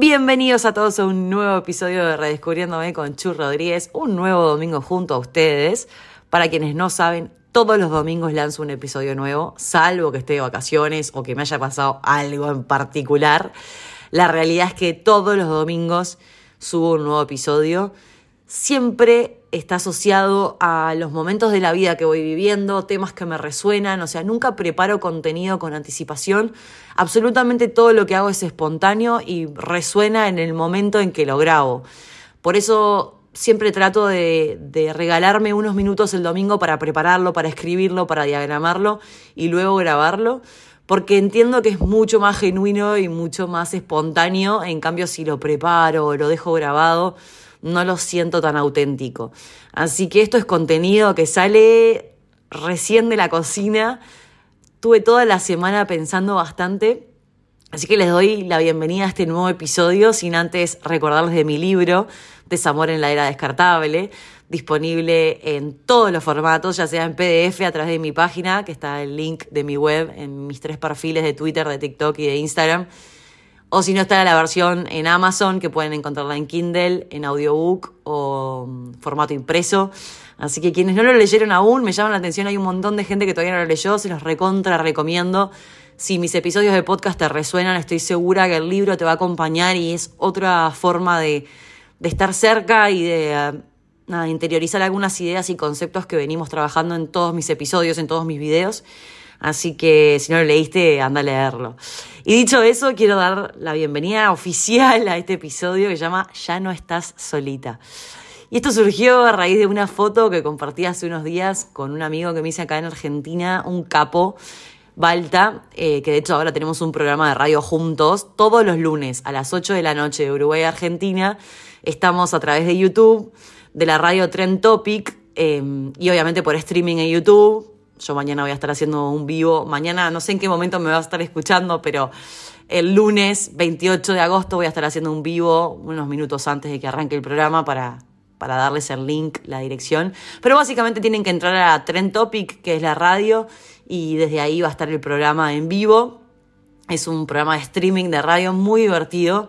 Bienvenidos a todos a un nuevo episodio de Redescubriéndome con Chu Rodríguez, un nuevo domingo junto a ustedes. Para quienes no saben, todos los domingos lanzo un episodio nuevo, salvo que esté de vacaciones o que me haya pasado algo en particular. La realidad es que todos los domingos subo un nuevo episodio. Siempre está asociado a los momentos de la vida que voy viviendo, temas que me resuenan, o sea, nunca preparo contenido con anticipación, absolutamente todo lo que hago es espontáneo y resuena en el momento en que lo grabo. Por eso siempre trato de, regalarme unos minutos el domingo para prepararlo, para escribirlo, para diagramarlo y luego grabarlo, porque entiendo que es mucho más genuino y mucho más espontáneo, en cambio si lo preparo o lo dejo grabado, no lo siento tan auténtico. Así que esto es contenido que sale recién de la cocina. Tuve toda la semana pensando bastante. Así que les doy la bienvenida a este nuevo episodio, sin antes recordarles de mi libro, Desamor en la Era Descartable, disponible en todos los formatos, ya sea en PDF a través de mi página, que está el link de mi web en mis tres perfiles de Twitter, de TikTok y de Instagram o si no está la versión en Amazon, que pueden encontrarla en Kindle, en audiobook o mm, formato impreso. Así que quienes no lo leyeron aún, me llaman la atención, hay un montón de gente que todavía no lo leyó, se los recontra recomiendo. Si mis episodios de podcast te resuenan, estoy segura que el libro te va a acompañar y es otra forma de, estar cerca y de uh, interiorizar algunas ideas y conceptos que venimos trabajando en todos mis episodios, en todos mis videos. Así que si no lo leíste, anda a leerlo. Y dicho eso, quiero dar la bienvenida oficial a este episodio que se llama Ya no estás solita. Y esto surgió a raíz de una foto que compartí hace unos días con un amigo que me hice acá en Argentina, un capo, Balta, eh, que de hecho ahora tenemos un programa de radio juntos, todos los lunes a las 8 de la noche de Uruguay Argentina. Estamos a través de YouTube, de la radio Trend Topic eh, y obviamente por streaming en YouTube yo mañana voy a estar haciendo un vivo. Mañana no sé en qué momento me va a estar escuchando, pero el lunes 28 de agosto voy a estar haciendo un vivo unos minutos antes de que arranque el programa para, para darles el link, la dirección. Pero básicamente tienen que entrar a Trend Topic, que es la radio, y desde ahí va a estar el programa en vivo. Es un programa de streaming de radio muy divertido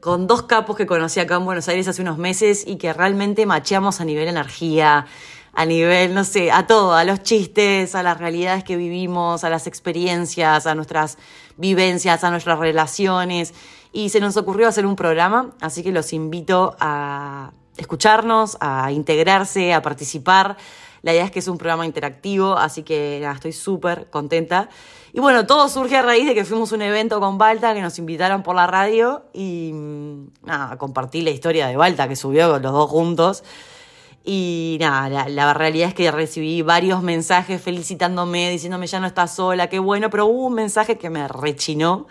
con dos capos que conocí acá en Buenos Aires hace unos meses y que realmente macheamos a nivel energía, a nivel, no sé, a todo, a los chistes, a las realidades que vivimos, a las experiencias, a nuestras vivencias, a nuestras relaciones. Y se nos ocurrió hacer un programa, así que los invito a escucharnos, a integrarse, a participar. La idea es que es un programa interactivo, así que nada, estoy súper contenta. Y bueno, todo surge a raíz de que fuimos a un evento con Balta, que nos invitaron por la radio y mm, nada, compartí la historia de Balta que subió con los dos juntos. Y nada, la, realidad es que recibí varios mensajes felicitándome, diciéndome ya no estás sola, qué bueno, pero hubo un mensaje que me rechinó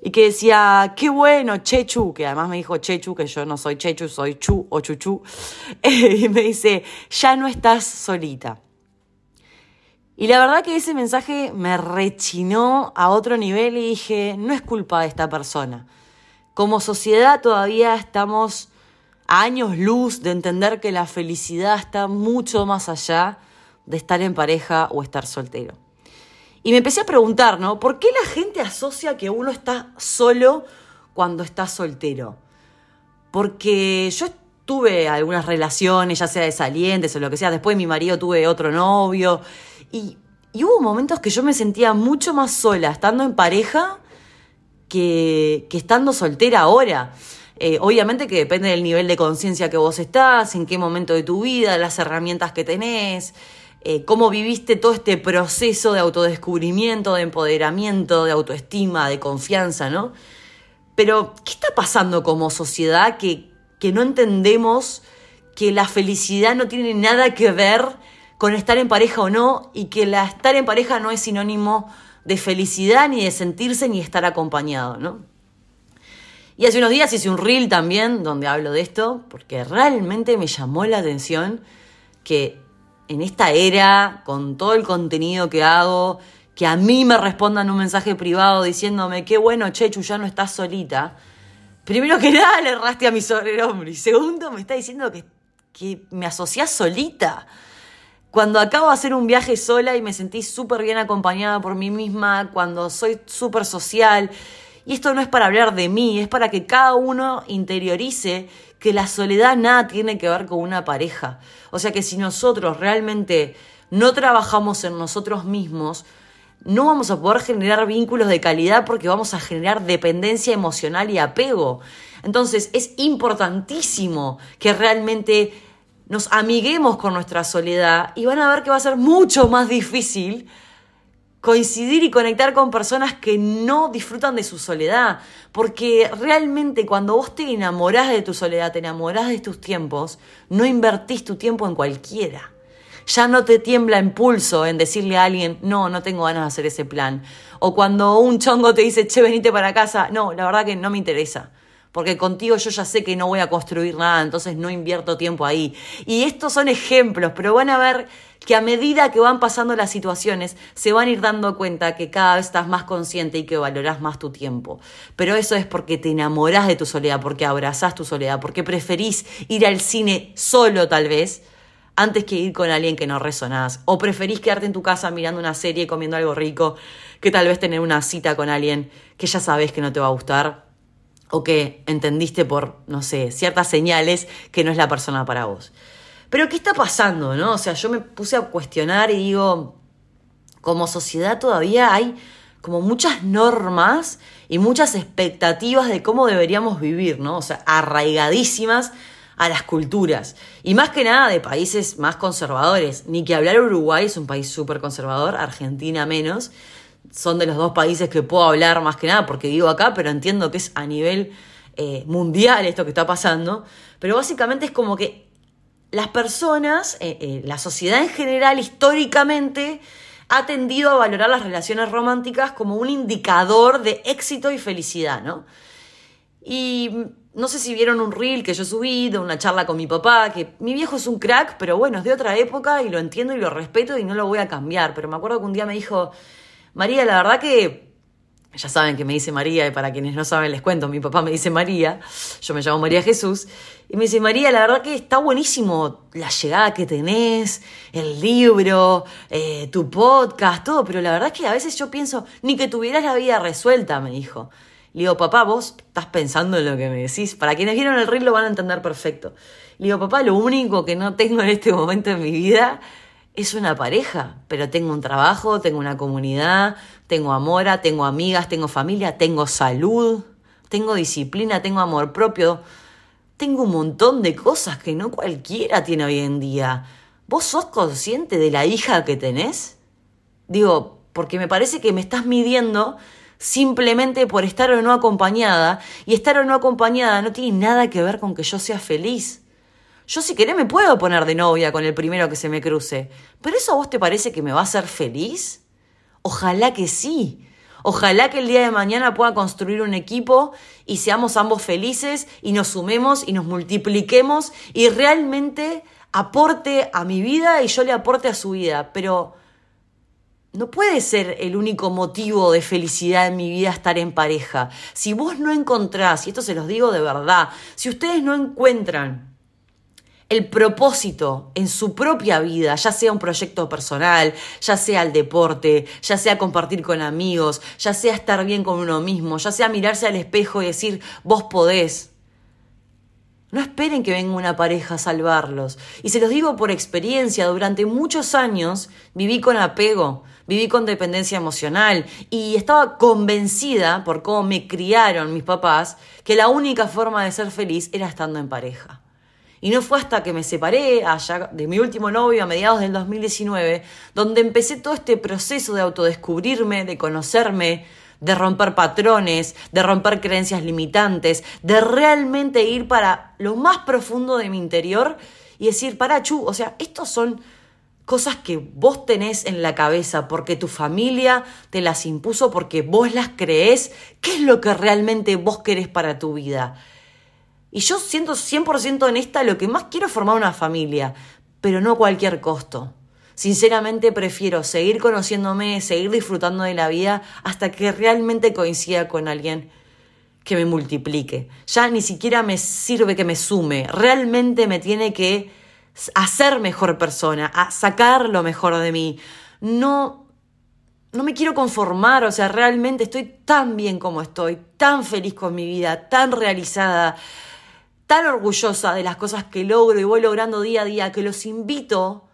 y que decía, qué bueno, Chechu, que además me dijo Chechu, que yo no soy Chechu, soy Chu o Chuchu, y me dice, ya no estás solita. Y la verdad que ese mensaje me rechinó a otro nivel y dije, no es culpa de esta persona. Como sociedad todavía estamos años luz de entender que la felicidad está mucho más allá de estar en pareja o estar soltero. Y me empecé a preguntar, ¿no? ¿Por qué la gente asocia que uno está solo cuando está soltero? Porque yo tuve algunas relaciones, ya sea de salientes o lo que sea, después de mi marido tuve otro novio, y, y hubo momentos que yo me sentía mucho más sola estando en pareja que, que estando soltera ahora. Eh, obviamente que depende del nivel de conciencia que vos estás, en qué momento de tu vida, las herramientas que tenés, eh, cómo viviste todo este proceso de autodescubrimiento, de empoderamiento, de autoestima, de confianza, ¿no? Pero, ¿qué está pasando como sociedad que, que no entendemos que la felicidad no tiene nada que ver con estar en pareja o no y que la estar en pareja no es sinónimo de felicidad ni de sentirse ni estar acompañado, ¿no? Y hace unos días hice un reel también donde hablo de esto, porque realmente me llamó la atención que en esta era, con todo el contenido que hago, que a mí me respondan un mensaje privado diciéndome, qué bueno, Chechu, ya no estás solita. Primero que nada, le erraste a mi sobrenombre. Y segundo, me está diciendo que, que me asociás solita. Cuando acabo de hacer un viaje sola y me sentí súper bien acompañada por mí misma, cuando soy súper social Y esto no es para hablar de mí, es para que cada uno interiorice que la soledad nada tiene que ver con una pareja. O sea que si nosotros realmente no trabajamos en nosotros mismos, no vamos a poder generar vínculos de calidad porque vamos a generar dependencia emocional y apego. Entonces es importantísimo que realmente nos amiguemos con nuestra soledad y van a ver que va a ser mucho más difícil coincidir y conectar con personas que no disfrutan de su soledad. Porque realmente cuando vos te enamorás de tu soledad, te enamorás de tus tiempos, no invertís tu tiempo en cualquiera ya no te tiembla impulso en decirle a alguien, no, no tengo ganas de hacer ese plan. O cuando un chongo te dice, che, venite para casa, no, la verdad que no me interesa. Porque contigo yo ya sé que no voy a construir nada, entonces no invierto tiempo ahí. Y estos son ejemplos, pero van a ver que a medida que van pasando las situaciones, se van a ir dando cuenta que cada vez estás más consciente y que valorás más tu tiempo. Pero eso es porque te enamorás de tu soledad, porque abrazás tu soledad, porque preferís ir al cine solo tal vez, antes que ir con alguien que no resonás. O preferís quedarte en tu casa mirando una serie, comiendo algo rico, que tal vez tener una cita con alguien que ya sabes que no te va a gustar. O que entendiste por, no sé, ciertas señales que no es la persona para vos. Pero ¿qué está pasando, no? O sea, yo me puse a cuestionar y digo, como sociedad todavía hay como muchas normas y muchas expectativas de cómo deberíamos vivir, ¿no? O sea, arraigadísimas a las culturas. Y más que nada de países más conservadores. Ni que hablar Uruguay es un país súper conservador, Argentina menos. Son de los dos países que puedo hablar más que nada porque vivo acá, pero entiendo que es a nivel eh, mundial esto que está pasando. Pero básicamente es como que las personas, eh, eh, la sociedad en general, históricamente, ha tendido a valorar las relaciones románticas como un indicador de éxito y felicidad, ¿no? Y no sé si vieron un reel que yo subí de una charla con mi papá, que mi viejo es un crack, pero bueno, es de otra época y lo entiendo y lo respeto y no lo voy a cambiar. Pero me acuerdo que un día me dijo, María, la verdad que, ya saben que me dice María, y para quienes no saben les cuento, mi papá me dice María, yo me llamo María Jesús, y me dice, María, la verdad que está buenísimo la llegada que tenés, el libro, eh, tu podcast, todo, pero la verdad es que a veces yo pienso, ni que tuvieras la vida resuelta, me dijo. Le digo, papá, vos estás pensando en lo que me decís. Para quienes vieron el reel lo van a entender perfecto. Le digo, papá, lo único que no tengo en este momento en mi vida es una pareja, pero tengo un trabajo, tengo una comunidad, tengo amor, tengo amigas, tengo familia, tengo salud, tengo disciplina, tengo amor propio, tengo un montón de cosas que no cualquiera tiene hoy en día. ¿Vos sos consciente de la hija que tenés? Digo, porque me parece que me estás midiendo simplemente por estar o no acompañada, y estar o no acompañada no tiene nada que ver con que yo sea feliz. Yo si querés me puedo poner de novia con el primero que se me cruce, pero ¿eso a vos te parece que me va a hacer feliz? Ojalá que sí. Ojalá que el día de mañana pueda construir un equipo y seamos ambos felices y nos sumemos y nos multipliquemos y realmente aporte a mi vida y yo le aporte a su vida. Pero no puede ser el único motivo de felicidad en mi vida estar en pareja. Si vos no encontrás, y esto se los digo de verdad, si ustedes no encuentran el propósito en su propia vida, ya sea un proyecto personal, ya sea el deporte, ya sea compartir con amigos, ya sea estar bien con uno mismo, ya sea mirarse al espejo y decir, vos podés. No esperen que venga una pareja a salvarlos. Y se los digo por experiencia, durante muchos años viví con apego, viví con dependencia emocional y estaba convencida, por cómo me criaron mis papás, que la única forma de ser feliz era estando en pareja. Y no fue hasta que me separé allá de mi último novio a mediados del 2019, donde empecé todo este proceso de autodescubrirme, de conocerme, de romper patrones, de romper creencias limitantes, de realmente ir para lo más profundo de mi interior y decir, para Chu, o sea, estos son cosas que vos tenés en la cabeza porque tu familia te las impuso, porque vos las creés, ¿qué es lo que realmente vos querés para tu vida? Y yo siento 100% en esta, lo que más quiero es formar una familia, pero no a cualquier costo. Sinceramente prefiero seguir conociéndome, seguir disfrutando de la vida hasta que realmente coincida con alguien que me multiplique. Ya ni siquiera me sirve que me sume, realmente me tiene que a ser mejor persona, a sacar lo mejor de mí. No, no me quiero conformar, o sea, realmente estoy tan bien como estoy, tan feliz con mi vida, tan realizada, orgullosa de las cosas que logro y voy logrando día a día, que los invito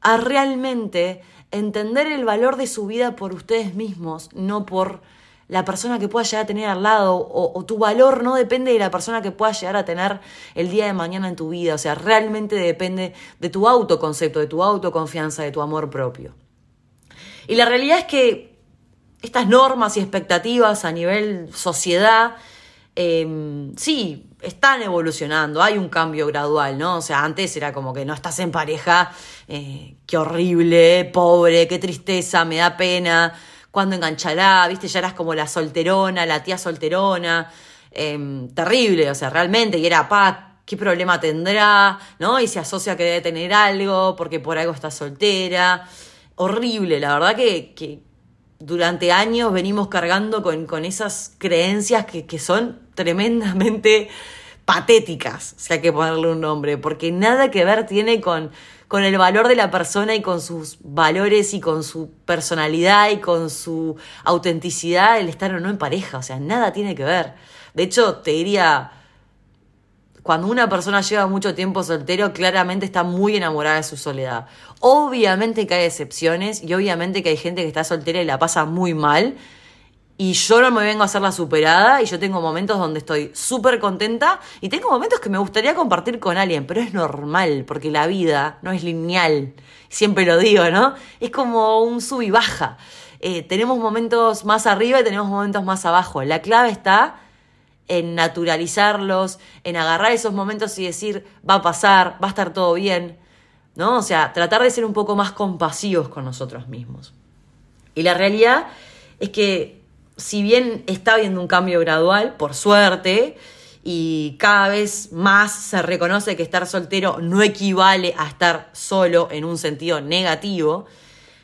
a realmente entender el valor de su vida por ustedes mismos, no por la persona que pueda llegar a tener al lado, o, tu valor no depende de la persona que pueda llegar a tener el día de mañana en tu vida, o sea, realmente depende de tu autoconcepto, de tu autoconfianza, de tu amor propio. Y la realidad es que estas normas y expectativas a nivel sociedad, em, sí, están evolucionando, hay un cambio gradual, ¿no? O sea, antes era como que no estás en pareja, eh, qué horrible, pobre, qué tristeza, me da pena, cuándo enganchará, viste, ya eras como la solterona, la tía solterona, em, terrible, o sea, realmente, y era, pa, qué problema tendrá, ¿no? Y se asocia que debe tener algo, porque por algo está soltera horrible, la verdad que, durante años venimos cargando con, esas creencias que, son tremendamente patéticas, si hay que ponerle un nombre, porque nada que ver tiene con, con el valor de la persona y con sus valores y con su personalidad y con su autenticidad el estar o no en pareja, o sea, nada tiene que ver. De hecho, te diría, cuando una persona lleva mucho tiempo soltero, claramente está muy enamorada de su soledad. Obviamente que hay excepciones y obviamente que hay gente que está soltera y la pasa muy mal. Y yo no me vengo a hacer la superada y yo tengo momentos donde estoy súper contenta y tengo momentos que me gustaría compartir con alguien, pero es normal porque la vida no es lineal. Siempre lo digo, ¿no? Es como un sub y baja. Eh, tenemos momentos más arriba y tenemos momentos más abajo. La clave está en naturalizarlos, en agarrar esos momentos y decir, va a pasar, va a estar todo bien, ¿no? O sea, tratar de ser un poco más compasivos con nosotros mismos. Y la realidad es que si bien está habiendo un cambio gradual, por suerte, y cada vez más se reconoce que estar soltero no equivale a estar solo en un sentido negativo,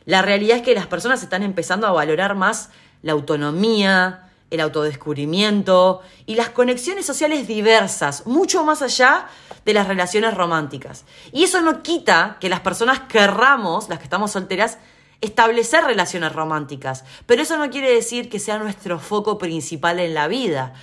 la realidad es que las personas están empezando a valorar más la autonomía, el autodescubrimiento y las conexiones sociales diversas, mucho más allá de las relaciones románticas. Y eso no quita que las personas querramos, las que estamos solteras, establecer relaciones románticas, pero eso no quiere decir que sea nuestro foco principal en la vida.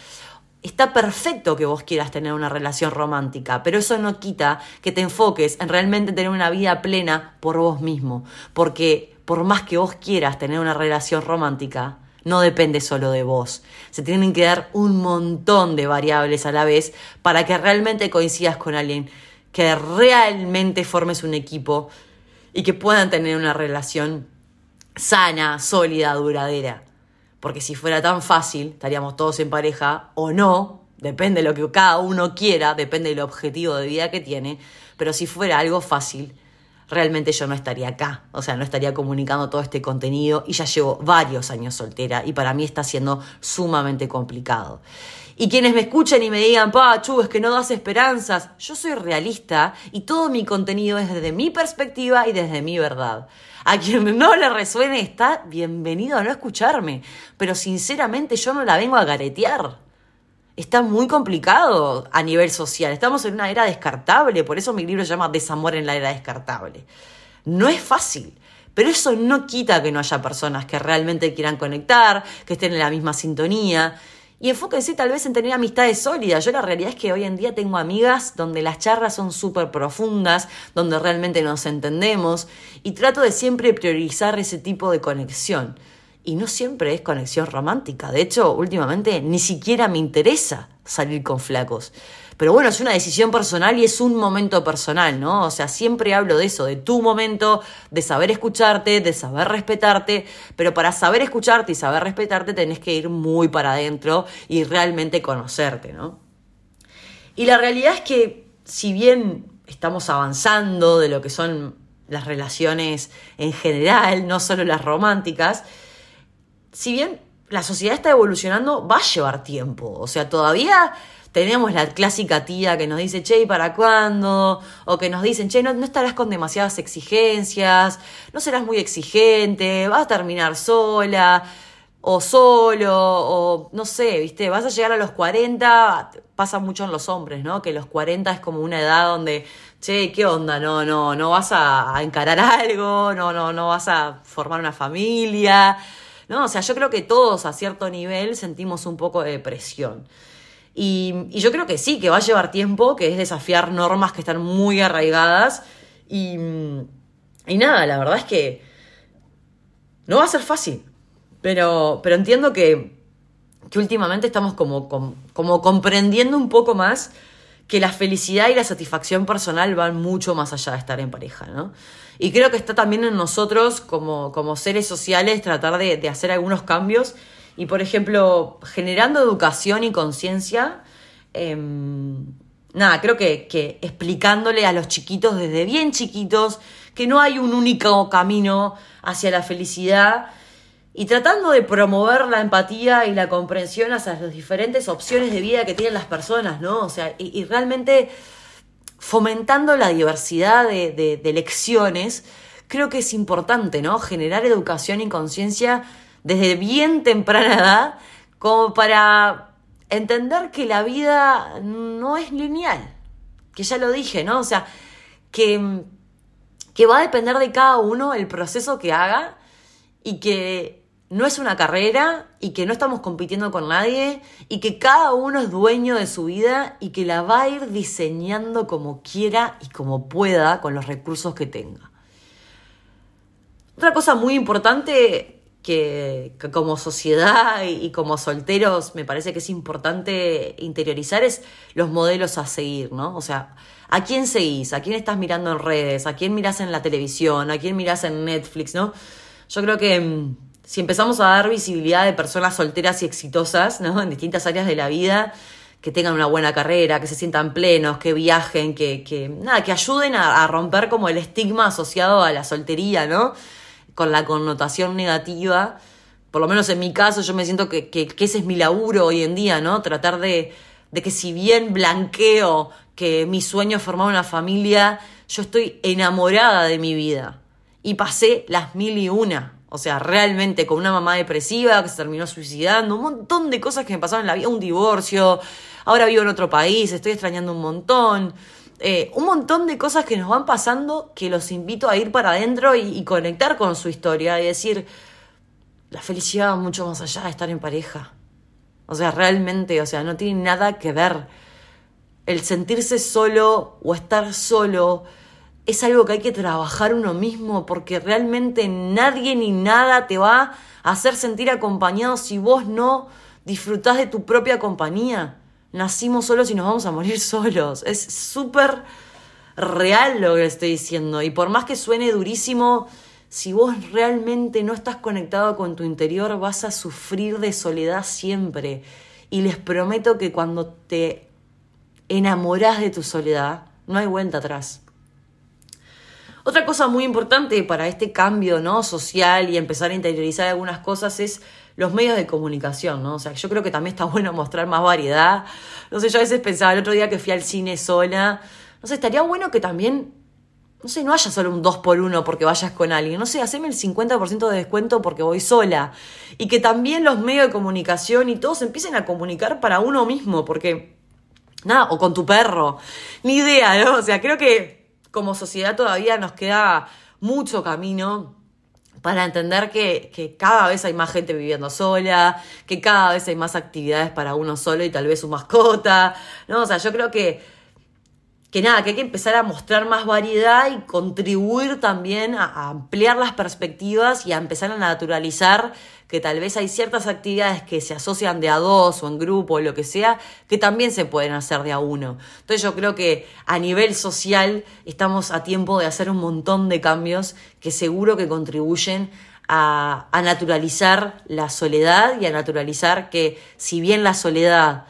Está perfecto que vos quieras tener una relación romántica, pero eso no quita que te enfoques en realmente tener una vida plena por vos mismo, porque por más que vos quieras tener una relación romántica, no depende solo de vos. Se tienen que dar un montón de variables a la vez para que realmente coincidas con alguien, que realmente formes un equipo y que puedan tener una relación sana, sólida, duradera. Porque si fuera tan fácil, estaríamos todos en pareja o no, depende de lo que cada uno quiera, depende del objetivo de vida que tiene, pero si fuera algo fácil, realmente yo no estaría acá, o sea, no estaría comunicando todo este contenido y ya llevo varios años soltera y para mí está siendo sumamente complicado. Y quienes me escuchen y me digan, pa, chu, es que no das esperanzas, yo soy realista y todo mi contenido es desde mi perspectiva y desde mi verdad. A quien no le resuene está bienvenido a no escucharme, pero sinceramente yo no la vengo a garetear está muy complicado a nivel social. Estamos en una era descartable, por eso mi libro se llama Desamor en la era descartable. No es fácil, pero eso no quita que no haya personas que realmente quieran conectar, que estén en la misma sintonía. Y enfóquense tal vez en tener amistades sólidas. Yo la realidad es que hoy en día tengo amigas donde las charlas son súper profundas, donde realmente nos entendemos y trato de siempre priorizar ese tipo de conexión y no siempre es conexión romántica. De hecho, últimamente ni siquiera me interesa salir con flacos. Pero bueno, es una decisión personal y es un momento personal, ¿no? O sea, siempre hablo de eso, de tu momento, de saber escucharte, de saber respetarte, pero para saber escucharte y saber respetarte tenés que ir muy para adentro y realmente conocerte, ¿no? Y la realidad es que si bien estamos avanzando de lo que son las relaciones en general, no solo las románticas, si bien la sociedad está evolucionando, va a llevar tiempo. O sea, todavía tenemos la clásica tía que nos dice, che, ¿y para cuándo? O que nos dicen, che, no, no estarás con demasiadas exigencias, no serás muy exigente, vas a terminar sola. o solo, o no sé, viste, vas a llegar a los 40, pasa mucho en los hombres, ¿no? Que los 40 es como una edad donde, che, ¿qué onda? No, no, no vas a, encarar algo, no, no, no vas a formar una familia, ¿no? O sea, yo creo que todos a cierto nivel sentimos un poco de presión. Y, y, yo creo que sí, que va a llevar tiempo, que es desafiar normas que están muy arraigadas. Y, y nada, la verdad es que no va a ser fácil. Pero, pero entiendo que, que últimamente estamos como, como, comprendiendo un poco más que la felicidad y la satisfacción personal van mucho más allá de estar en pareja, ¿no? Y creo que está también en nosotros como, como seres sociales tratar de, hacer algunos cambios y, por ejemplo, generando educación y conciencia. Em, nada, creo que explicándole a los chiquitos desde bien chiquitos que no hay un único camino hacia la felicidad y tratando de promover la empatía y la comprensión hacia las diferentes opciones de vida que tienen las personas, ¿no? O sea, y, realmente fomentando la diversidad de, de, lecciones, creo que es importante, ¿no? Generar educación y conciencia desde bien temprana edad, como para entender que la vida no es lineal, que ya lo dije, ¿no? O sea, que, que va a depender de cada uno el proceso que haga y que no es una carrera y que no estamos compitiendo con nadie y que cada uno es dueño de su vida y que la va a ir diseñando como quiera y como pueda con los recursos que tenga. Otra cosa muy importante que, como sociedad y, como solteros me parece que es importante interiorizar es los modelos a seguir, ¿no? O sea, ¿a quién seguís? ¿A quién estás mirando en redes? ¿A quién mirás en la televisión? ¿A quién mirás en Netflix? ¿No? Yo creo que mm, si empezamos a dar visibilidad de personas solteras y exitosas, ¿no? En distintas áreas de la vida, que tengan una buena carrera, que se sientan plenos, que viajen, que, que nada, que ayuden a, romper como el estigma asociado a la soltería, ¿no? Con la connotación negativa. Por lo menos en mi caso, yo me siento que, que, ese es mi laburo hoy en día, ¿no? Tratar de, de que si bien blanqueo que mi sueño es formar una familia, yo estoy enamorada de mi vida. Y pasé las mil y una. O sea, realmente con una mamá depresiva que se terminó suicidando, un montón de cosas que me pasaron en la vida, un divorcio, ahora vivo en otro país, estoy extrañando un montón. Eh, un montón de cosas que nos van pasando que los invito a ir para adentro y, conectar con su historia y decir, la felicidad va mucho más allá de estar en pareja. O sea, realmente, o sea, no tiene nada que ver. El sentirse solo o estar solo es algo que hay que trabajar uno mismo porque realmente nadie ni nada te va a hacer sentir acompañado si vos no disfrutás de tu propia compañía. Nacimos solos y nos vamos a morir solos. Es súper real lo que estoy diciendo. Y por más que suene durísimo, si vos realmente no estás conectado con tu interior, vas a sufrir de soledad siempre. Y les prometo que cuando te enamorás de tu soledad, no hay vuelta atrás. Otra cosa muy importante para este cambio ¿no? social y empezar a interiorizar algunas cosas es los medios de comunicación, ¿no? O sea, yo creo que también está bueno mostrar más variedad. No sé, yo a veces pensaba el otro día que fui al cine sola. No sé, estaría bueno que también, no sé, no haya solo un 2 por 1 porque vayas con alguien. No sé, haceme el 50% de descuento porque voy sola. Y que también los medios de comunicación y todos empiecen a comunicar para uno mismo, porque, nada, o con tu perro. Ni idea, ¿no? O sea, creo que como sociedad todavía nos queda mucho camino para entender que, cada vez hay más gente viviendo sola, que cada vez hay más actividades para uno solo y tal vez su mascota, ¿no? O sea, yo creo que que nada, que hay que empezar a mostrar más variedad y contribuir también a, ampliar las perspectivas y a empezar a naturalizar que tal vez hay ciertas actividades que se asocian de a dos o en grupo o lo que sea, que también se pueden hacer de a uno. Entonces yo creo que a nivel social estamos a tiempo de hacer un montón de cambios que seguro que contribuyen a, a naturalizar la soledad y a naturalizar que si bien la soledad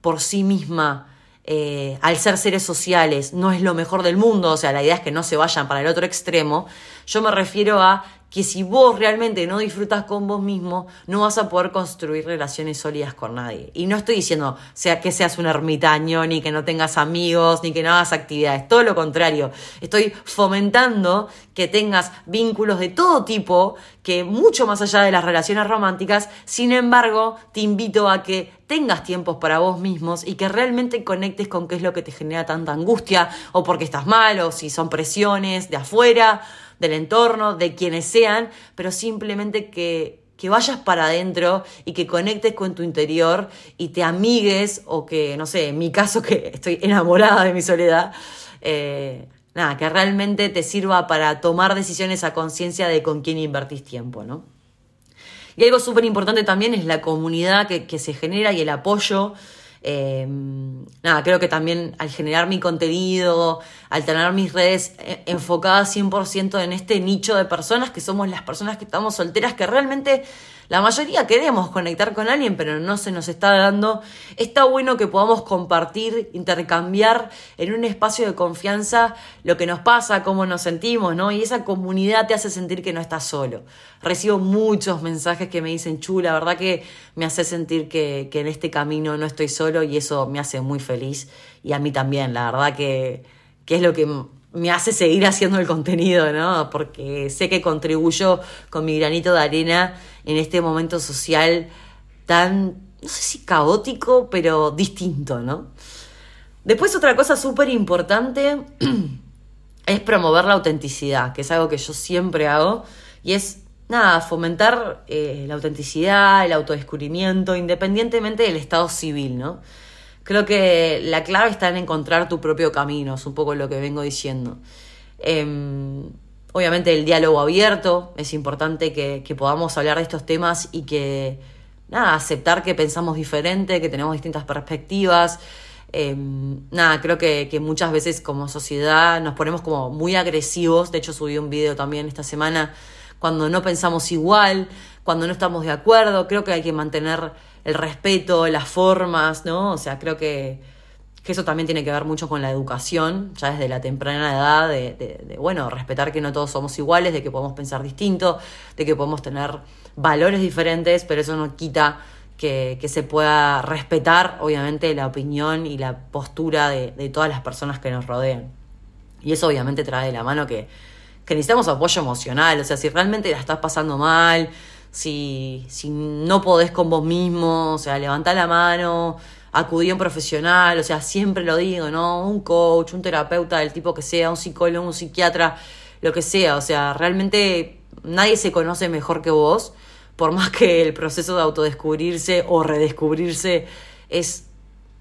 por sí misma eh, al ser seres sociales, no es lo mejor del mundo, o sea, la idea es que no se vayan para el otro extremo, yo me refiero a que si vos realmente no disfrutas con vos mismo, no vas a poder construir relaciones sólidas con nadie. Y no estoy diciendo sea, que seas un ermitaño, ni que no tengas amigos, ni que no hagas actividades, todo lo contrario. Estoy fomentando que tengas vínculos de todo tipo, que mucho más allá de las relaciones románticas, sin embargo, te invito a que tengas tiempos para vos mismos y que realmente conectes con qué es lo que te genera tanta angustia, o porque estás mal, o si son presiones de afuera del entorno, de quienes sean, pero simplemente que, que vayas para adentro y que conectes con tu interior y te amigues o que, no sé, en mi caso que estoy enamorada de mi soledad, eh, nada, que realmente te sirva para tomar decisiones a conciencia de con quién invertís tiempo, ¿no? Y algo súper importante también es la comunidad que, que se genera y el apoyo eh, nada, creo que también al generar mi contenido, al tener mis redes eh, enfocadas 100% en este nicho de personas que somos las personas que estamos solteras, que realmente la mayoría queremos conectar con alguien, pero no se nos está dando. Está bueno que podamos compartir, intercambiar en un espacio de confianza lo que nos pasa, cómo nos sentimos, ¿no? Y esa comunidad te hace sentir que no estás solo. Recibo muchos mensajes que me dicen, chula, la verdad que me hace sentir que, que en este camino no estoy solo y eso me hace muy feliz. Y a mí también, la verdad que, que es lo que me hace seguir haciendo el contenido, ¿no? Porque sé que contribuyo con mi granito de arena en este momento social tan, no sé si caótico, pero distinto, ¿no? Después otra cosa súper importante es promover la autenticidad, que es algo que yo siempre hago, y es, nada, fomentar eh, la autenticidad, el autodescubrimiento, independientemente del estado civil, ¿no? Creo que la clave está en encontrar tu propio camino, es un poco lo que vengo diciendo. Em, obviamente el diálogo abierto, es importante que, podamos hablar de estos temas y que, nada, aceptar que pensamos diferente, que tenemos distintas perspectivas. Em, nada, creo que, que, muchas veces como sociedad nos ponemos como muy agresivos, de hecho subí un video también esta semana, cuando no pensamos igual, cuando no estamos de acuerdo, creo que hay que mantener el respeto, las formas, ¿no? O sea, creo que, eso también tiene que ver mucho con la educación, ya desde la temprana edad, de, bueno, respetar que no todos somos iguales, de que podemos pensar distinto, de que podemos tener valores diferentes, pero eso no quita que, se pueda respetar, obviamente, la opinión y la postura de, todas las personas que nos rodean. Y eso obviamente trae de la mano que, que necesitamos apoyo emocional, o sea, si realmente la estás pasando mal, si, si no podés con vos mismo, o sea, levantá la mano, acudí a un profesional, o sea, siempre lo digo, ¿no? Un coach, un terapeuta del tipo que sea, un psicólogo, un psiquiatra, lo que sea, o sea, realmente nadie se conoce mejor que vos, por más que el proceso de autodescubrirse o redescubrirse es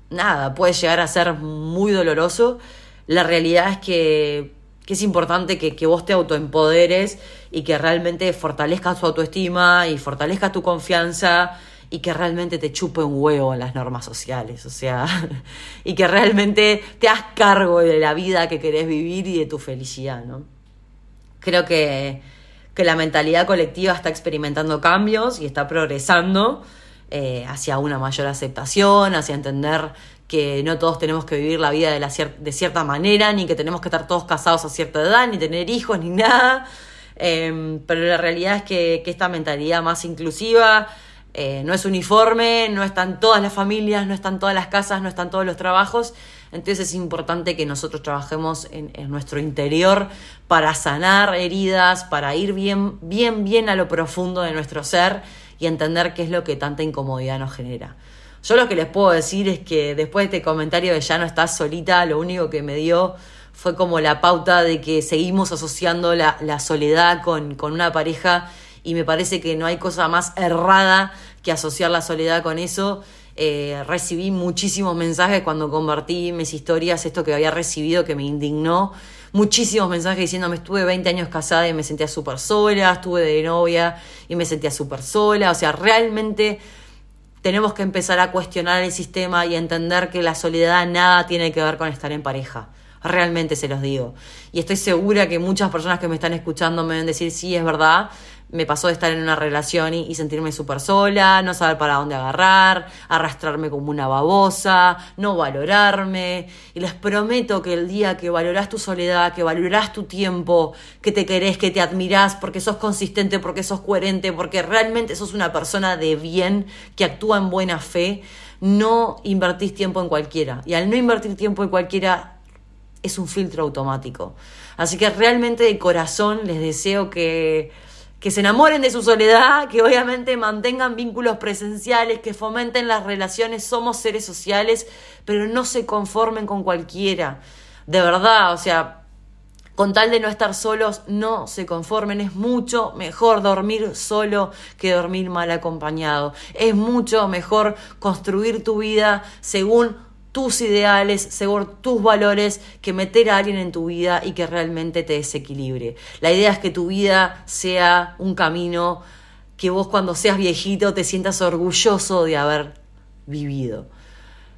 nada, puede llegar a ser muy doloroso. La realidad es que que es importante que, que vos te autoempoderes y que realmente fortalezcas tu autoestima y fortalezcas tu confianza y que realmente te chupe un huevo en las normas sociales, o sea, y que realmente te hagas cargo de la vida que querés vivir y de tu felicidad, ¿no? Creo que, que la mentalidad colectiva está experimentando cambios y está progresando eh, hacia una mayor aceptación, hacia entender que no todos tenemos que vivir la vida de, la de cierta manera, ni que tenemos que estar todos casados a cierta edad, ni tener hijos, ni nada. Em, pero la realidad es que, esta mentalidad más inclusiva eh, no es uniforme, no están todas las familias, no están todas las casas, no están todos los trabajos. Entonces es importante que nosotros trabajemos en, en, nuestro interior para sanar heridas, para ir bien, bien, bien a lo profundo de nuestro ser y entender qué es lo que tanta incomodidad nos genera. Yo lo que les puedo decir es que después de este comentario de ya no estás solita, lo único que me dio fue como la pauta de que seguimos asociando la, la soledad con, con una pareja y me parece que no hay cosa más errada que asociar la soledad con eso. Eh, recibí muchísimos mensajes cuando compartí mis historias, esto que había recibido que me indignó. Muchísimos mensajes diciéndome estuve 20 años casada y me sentía súper sola, estuve de novia y me sentía súper sola. O sea, realmente tenemos que empezar a cuestionar el sistema y entender que la soledad nada tiene que ver con estar en pareja. Realmente se los digo. Y estoy segura que muchas personas que me están escuchando me a decir, sí, es verdad, me pasó de estar en una relación y, sentirme súper sola, no saber para dónde agarrar, arrastrarme como una babosa, no valorarme. Y les prometo que el día que valorás tu soledad, que valorás tu tiempo, que te querés, que te admirás porque sos consistente, porque sos coherente, porque realmente sos una persona de bien, que actúa en buena fe, no invertís tiempo en cualquiera. Y al no invertir tiempo en cualquiera, es un filtro automático. Así que realmente de corazón les deseo que que se enamoren de su soledad, que obviamente mantengan vínculos presenciales, que fomenten las relaciones, somos seres sociales, pero no se conformen con cualquiera. De verdad, o sea, con tal de no estar solos, no se conformen. Es mucho mejor dormir solo que dormir mal acompañado. Es mucho mejor construir tu vida según tus ideales, según tus valores, que meter a alguien en tu vida y que realmente te desequilibre. La idea es que tu vida sea un camino que vos cuando seas viejito te sientas orgulloso de haber vivido.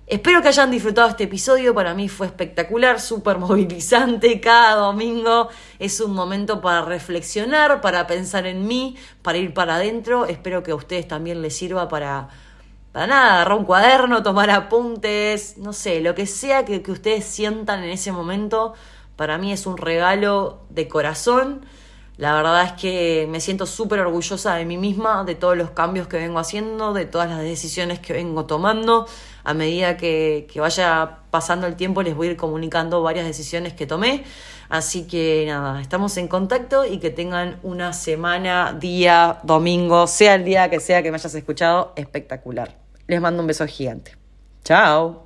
Espero que hayan disfrutado este episodio, para mí fue espectacular, súper movilizante, cada domingo es un momento para reflexionar, para pensar en mí, para ir para adentro, espero que a ustedes también les sirva para para nada, agarrar un cuaderno, tomar apuntes, no sé, lo que sea que, que ustedes sientan en ese momento, para mí es un regalo de corazón. La verdad es que me siento súper orgullosa de mí misma, de todos los cambios que vengo haciendo, de todas las decisiones que vengo tomando. A medida que, que, vaya pasando el tiempo les voy a ir comunicando varias decisiones que tomé. Así que nada, estamos en contacto y que tengan una semana, día, domingo, sea el día que sea que me hayas escuchado, espectacular. Les mando un beso gigante. Chao.